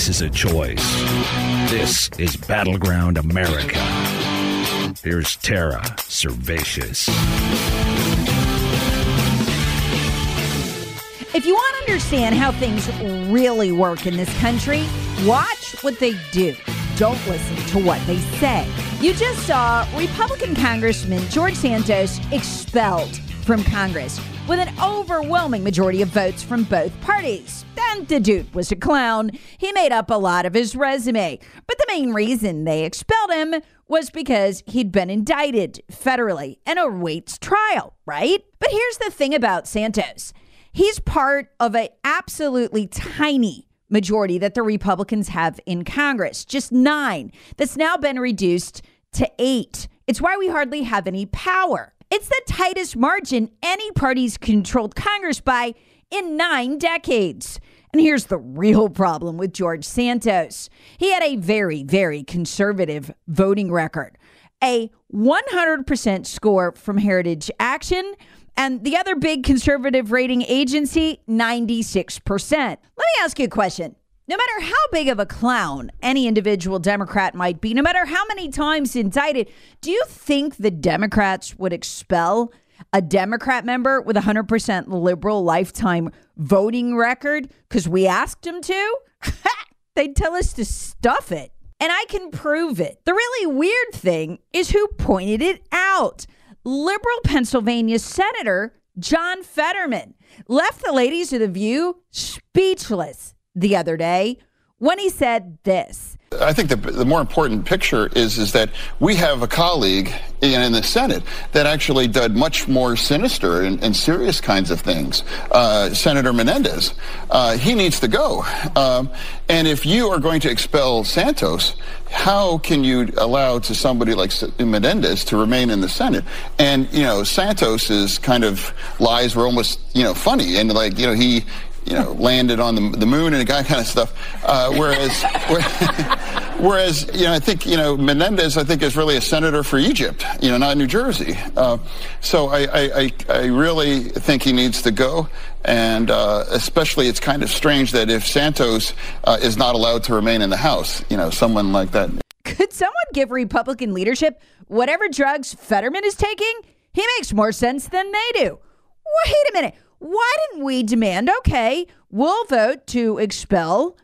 America is a choice. This is Battleground America. Here's Tara Servatius. If you want to understand how things really work in this country, watch what they do. Don't listen to what they say. You just saw Republican Congressman George Santos expelled from Congress with an overwhelming majority of votes from both parties. And the dude was a clown. He made up a lot of his resume. But the main reason they expelled him was because he'd been indicted federally and awaits trial, right? But here's the thing about Santos. He's part of a absolutely tiny majority that the Republicans have in Congress, just 9. That's now been reduced to 8. It's why we hardly have any power. It's the tightest margin any party's controlled Congress by in 9 decades. And here's the real problem with George Santos. He had a very, very conservative voting record. A 100% score from Heritage Action and the other big conservative rating agency, 96%. Let me ask you a question. No matter how big of a clown any individual Democrat might be, no matter how many times indicted, do you think the Democrats would expel a Democrat member with a 100% liberal lifetime voting record because we asked them to? They'd tell us to stuff it. And I can prove it. The really weird thing is who pointed it out liberal Pennsylvania Senator John Fetterman left the ladies of The View speechless the other day when he said this. I think the, the more important picture is is that we have a colleague in, in the Senate that actually did much more sinister and, and serious kinds of things. Uh, Senator Menendez, uh, he needs to go. Um, and if you are going to expel Santos, how can you allow to somebody like Menendez to remain in the Senate? And you know, Santos's kind of lies were almost you know funny and like you know he you know, landed on the, the moon and that kind of stuff. Uh, whereas, whereas, you know, I think, you know, Menendez, I think, is really a senator for Egypt, you know, not New Jersey. Uh, so I, I, I, really think he needs to go. And uh, especially, it's kind of strange that if Santos uh, is not allowed to remain in the House, you know, someone like that. Could someone give Republican leadership whatever drugs Fetterman is taking? He makes more sense than they do. Wait a minute why didn't we demand, okay, we'll vote to expel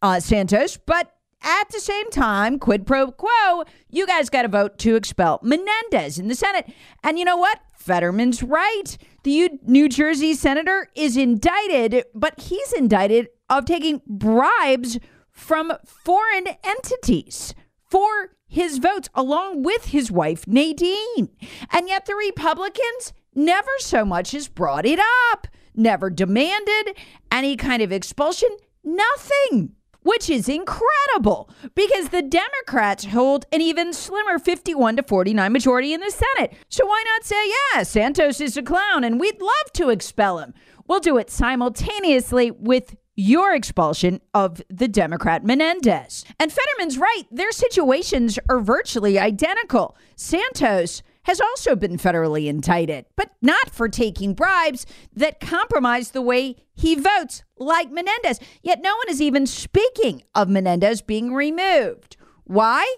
uh, Santos, but at the same time, quid pro quo, you guys got to vote to expel Menendez in the Senate. And you know what? Fetterman's right. The New Jersey senator is indicted, but he's indicted of taking bribes from foreign entities for his votes, along with his wife, Nadine. And yet the Republicans never so much as brought it up, never demanded any kind of expulsion, nothing. Which is incredible because the Democrats hold an even slimmer 51 to 49 majority in the Senate. So why not say, yeah, Santos is a clown and we'd love to expel him? We'll do it simultaneously with your expulsion of the Democrat Menendez. And Fetterman's right, their situations are virtually identical. Santos has also been federally indicted, but not for taking bribes that compromise the way he votes, like Menendez. Yet no one is even speaking of Menendez being removed. Why?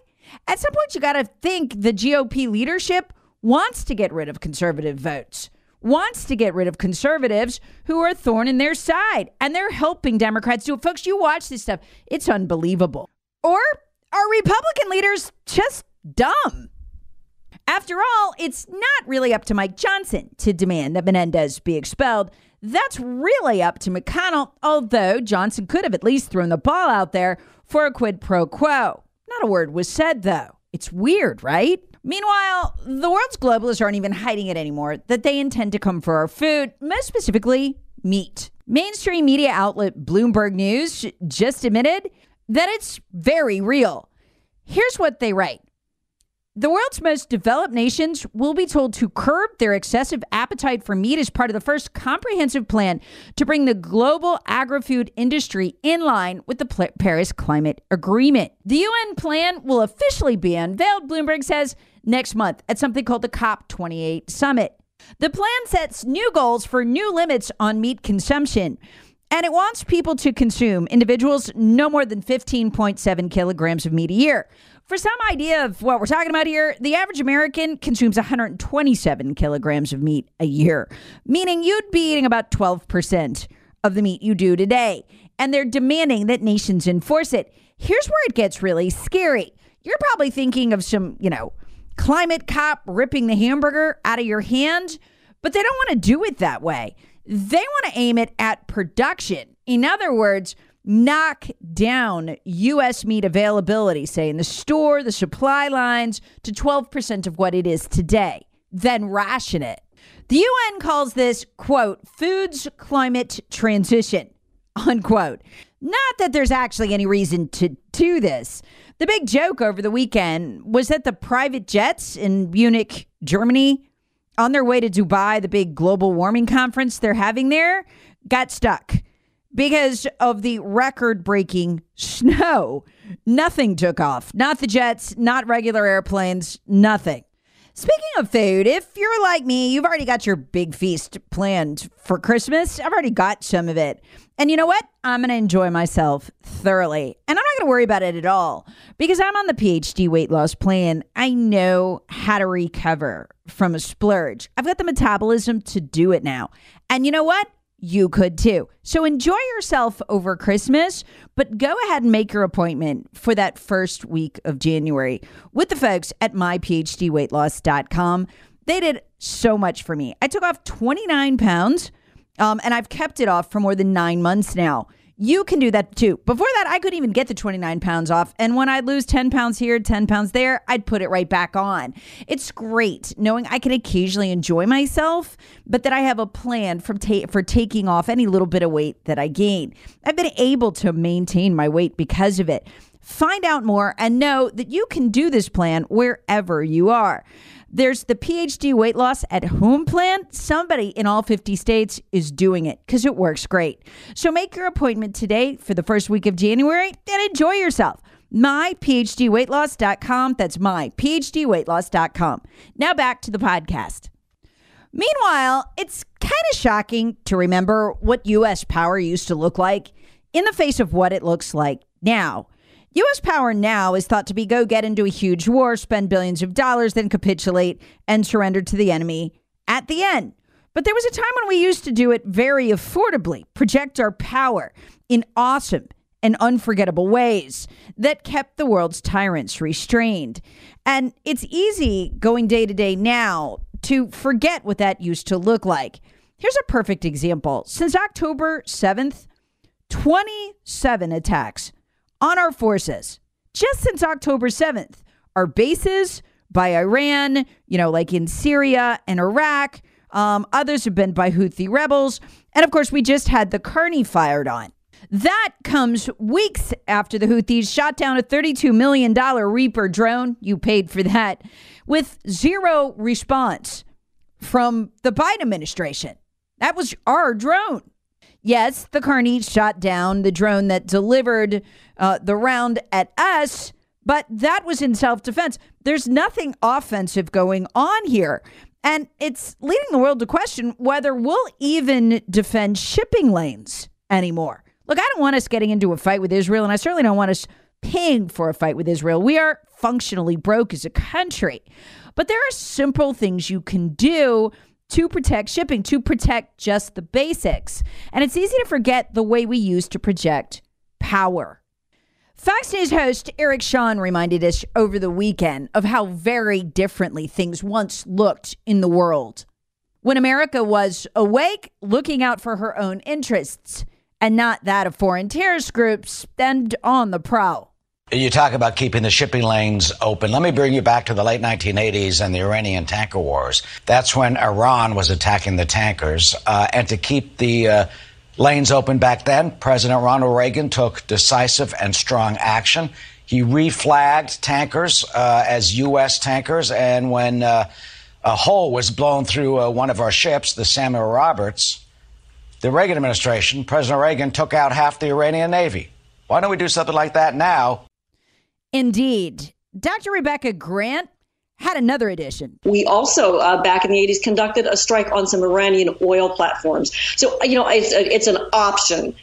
At some point, you got to think the GOP leadership wants to get rid of conservative votes. wants to get rid of conservatives who are a thorn in their side, and they're helping Democrats do it. Folks, you watch this stuff, it's unbelievable. Or are Republican leaders just dumb? After all, it's not really up to Mike Johnson to demand that Menendez be expelled. That's really up to McConnell, although Johnson could have at least thrown the ball out there for a quid pro quo. Not a word was said, though. It's weird, right? Meanwhile, the world's globalists aren't even hiding it anymore that they intend to come for our food, most specifically, meat. Mainstream media outlet Bloomberg News just admitted that it's very real. Here's what they write the world's most developed nations will be told to curb their excessive appetite for meat as part of the first comprehensive plan to bring the global agri food industry in line with the Paris Climate Agreement. The UN plan will officially be unveiled, Bloomberg says, next month at something called the COP28 summit. The plan sets new goals for new limits on meat consumption. And it wants people to consume, individuals, no more than 15.7 kilograms of meat a year. For some idea of what we're talking about here, the average American consumes 127 kilograms of meat a year, meaning you'd be eating about 12% of the meat you do today. And they're demanding that nations enforce it. Here's where it gets really scary. You're probably thinking of some, you know, climate cop ripping the hamburger out of your hand, but they don't want to do it that way. They want to aim it at production. In other words, knock down U.S. meat availability, say in the store, the supply lines, to 12% of what it is today, then ration it. The UN calls this, quote, foods climate transition, unquote. Not that there's actually any reason to do this. The big joke over the weekend was that the private jets in Munich, Germany, on their way to Dubai, the big global warming conference they're having there, got stuck because of the record breaking snow. Nothing took off. Not the jets, not regular airplanes, nothing. Speaking of food, if you're like me, you've already got your big feast planned for Christmas. I've already got some of it. And you know what? I'm going to enjoy myself thoroughly. And I'm not going to worry about it at all because I'm on the PhD weight loss plan. I know how to recover from a splurge. I've got the metabolism to do it now. And you know what? You could too. So enjoy yourself over Christmas, but go ahead and make your appointment for that first week of January with the folks at myphdweightloss.com. They did so much for me. I took off 29 pounds um, and I've kept it off for more than nine months now. You can do that too. Before that, I couldn't even get the 29 pounds off. And when I'd lose 10 pounds here, 10 pounds there, I'd put it right back on. It's great knowing I can occasionally enjoy myself, but that I have a plan from ta- for taking off any little bit of weight that I gain. I've been able to maintain my weight because of it. Find out more and know that you can do this plan wherever you are. There's the PhD weight loss at home plan. Somebody in all 50 states is doing it because it works great. So make your appointment today for the first week of January and enjoy yourself. MyPhDweightloss.com. That's myPhDweightloss.com. Now back to the podcast. Meanwhile, it's kind of shocking to remember what U.S. power used to look like in the face of what it looks like now. U.S. power now is thought to be go get into a huge war, spend billions of dollars, then capitulate and surrender to the enemy at the end. But there was a time when we used to do it very affordably, project our power in awesome and unforgettable ways that kept the world's tyrants restrained. And it's easy going day to day now to forget what that used to look like. Here's a perfect example. Since October 7th, 27 attacks on our forces just since October 7th. Our bases by Iran, you know, like in Syria and Iraq. Um, others have been by Houthi rebels. And of course, we just had the Carney fired on. That comes weeks after the Houthis shot down a $32 million Reaper drone. You paid for that with zero response from the Biden administration. That was our drone. Yes, the Carney shot down the drone that delivered uh, the round at us, but that was in self defense. There's nothing offensive going on here. And it's leading the world to question whether we'll even defend shipping lanes anymore. Look, I don't want us getting into a fight with Israel, and I certainly don't want us paying for a fight with Israel. We are functionally broke as a country. But there are simple things you can do to protect shipping, to protect just the basics. And it's easy to forget the way we used to project power. Fox News host Eric Shawn reminded us over the weekend of how very differently things once looked in the world. When America was awake, looking out for her own interests and not that of foreign terrorist groups and on the prowl. You talk about keeping the shipping lanes open. Let me bring you back to the late 1980s and the Iranian tanker wars. That's when Iran was attacking the tankers. Uh, and to keep the uh, lanes open back then, President Ronald Reagan took decisive and strong action. He reflagged tankers uh, as U.S. tankers. And when uh, a hole was blown through uh, one of our ships, the Samuel Roberts, the Reagan administration, President Reagan took out half the Iranian Navy. Why don't we do something like that now? Indeed. Dr. Rebecca Grant had another edition. We also, uh, back in the 80s, conducted a strike on some Iranian oil platforms. So, you know, it's, it's an option.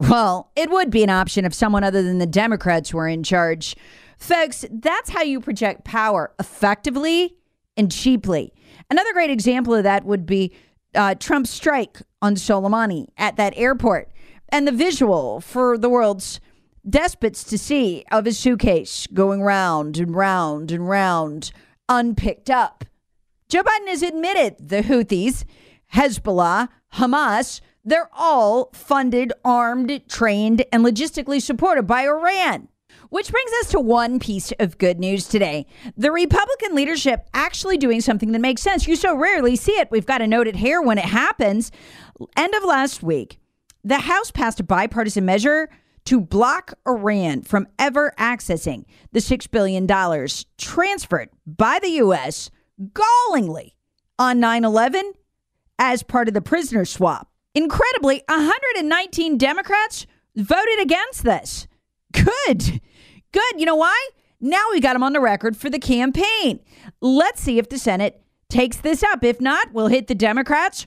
Well, it would be an option if someone other than the Democrats were in charge. Folks, that's how you project power effectively and cheaply. Another great example of that would be uh, Trump's strike on Soleimani at that airport and the visual for the world's despots to see of his suitcase going round and round and round, unpicked up. Joe Biden has admitted the Houthis, Hezbollah, Hamas, they're all funded, armed, trained, and logistically supported by Iran. Which brings us to one piece of good news today. The Republican leadership actually doing something that makes sense. You so rarely see it. We've got to note it here when it happens. End of last week, the House passed a bipartisan measure to block Iran from ever accessing the $6 billion transferred by the U.S. gallingly on 9 11 as part of the prisoner swap. Incredibly, 119 Democrats voted against this. Good. Good. You know why? Now we got them on the record for the campaign. Let's see if the Senate takes this up. If not, we'll hit the Democrats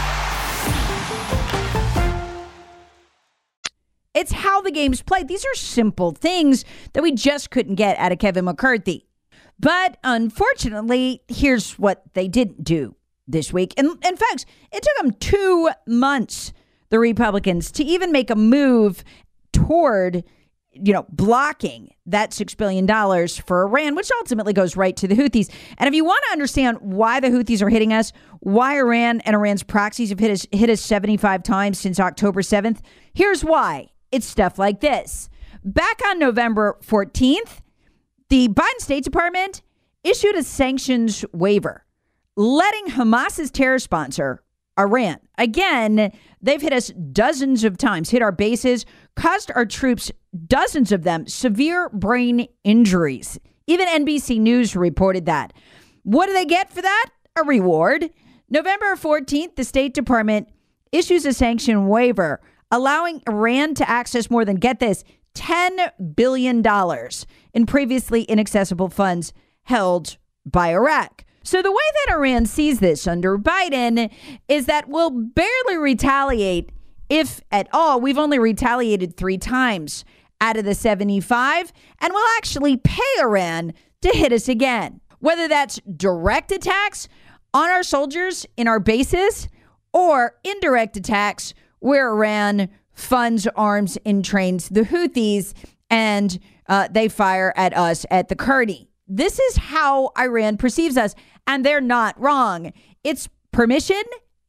It's how the game's played. These are simple things that we just couldn't get out of Kevin McCarthy. But unfortunately, here's what they didn't do this week. And in fact, it took them two months, the Republicans, to even make a move toward, you know, blocking that $6 billion for Iran, which ultimately goes right to the Houthis. And if you want to understand why the Houthis are hitting us, why Iran and Iran's proxies have hit us, hit us 75 times since October 7th, here's why. It's stuff like this. Back on November 14th, the Biden State Department issued a sanctions waiver, letting Hamas's terror sponsor, Iran, again, they've hit us dozens of times, hit our bases, caused our troops, dozens of them, severe brain injuries. Even NBC News reported that. What do they get for that? A reward. November 14th, the State Department issues a sanction waiver allowing Iran to access more than, get this, $10 billion in previously inaccessible funds held by Iraq. So, the way that Iran sees this under Biden is that we'll barely retaliate, if at all. We've only retaliated three times out of the 75, and we'll actually pay Iran to hit us again. Whether that's direct attacks on our soldiers in our bases or indirect attacks where Iran funds, arms, and trains the Houthis and uh, they fire at us at the Carney. This is how Iran perceives us, and they're not wrong. It's permission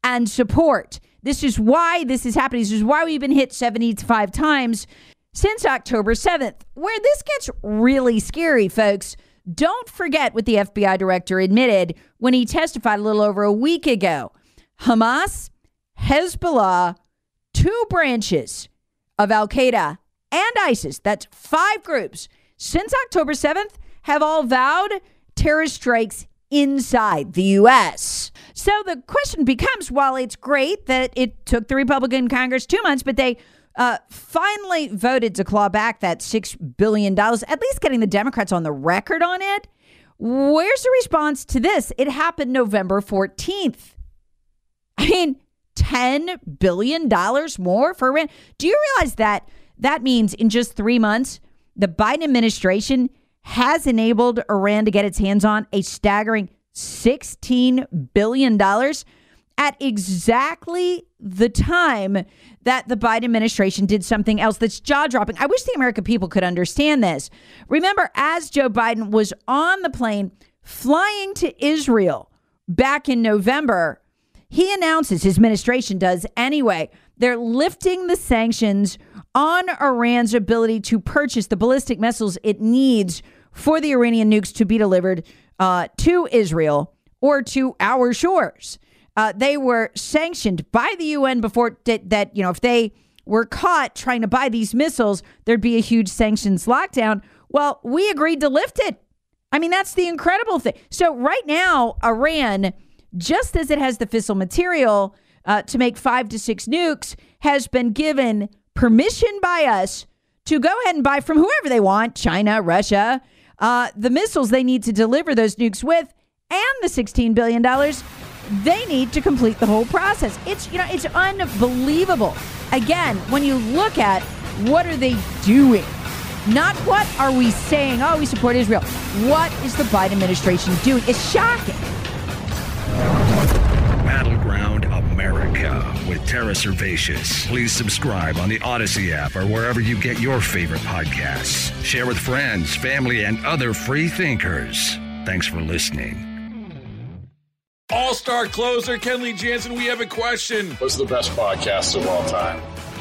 and support. This is why this is happening. This is why we've been hit 75 times since October 7th. Where this gets really scary, folks, don't forget what the FBI director admitted when he testified a little over a week ago. Hamas, Hezbollah, two branches of Al Qaeda and ISIS, that's five groups, since October 7th have all vowed terrorist strikes inside the U.S. So the question becomes while it's great that it took the Republican Congress two months, but they uh, finally voted to claw back that $6 billion, at least getting the Democrats on the record on it. Where's the response to this? It happened November 14th. I mean, $10 billion more for Iran. Do you realize that that means in just three months, the Biden administration has enabled Iran to get its hands on a staggering $16 billion at exactly the time that the Biden administration did something else that's jaw dropping. I wish the American people could understand this. Remember, as Joe Biden was on the plane flying to Israel back in November, he announces, his administration does anyway, they're lifting the sanctions on Iran's ability to purchase the ballistic missiles it needs for the Iranian nukes to be delivered uh, to Israel or to our shores. Uh, they were sanctioned by the UN before that, that, you know, if they were caught trying to buy these missiles, there'd be a huge sanctions lockdown. Well, we agreed to lift it. I mean, that's the incredible thing. So, right now, Iran, just as it has the fissile material uh, to make five to six nukes, has been given permission by us to go ahead and buy from whoever they want China, Russia, uh, the missiles they need to deliver those nukes with, and the $16 billion they need to complete the whole process. It's you know it's unbelievable. Again, when you look at what are they doing, not what are we saying. Oh, we support Israel. What is the Biden administration doing? It's shocking. Battleground America with Tara Servatius. Please subscribe on the Odyssey app or wherever you get your favorite podcasts. Share with friends, family, and other free thinkers. Thanks for listening. All star closer Kenley Jansen, we have a question. What's the best podcast of all time?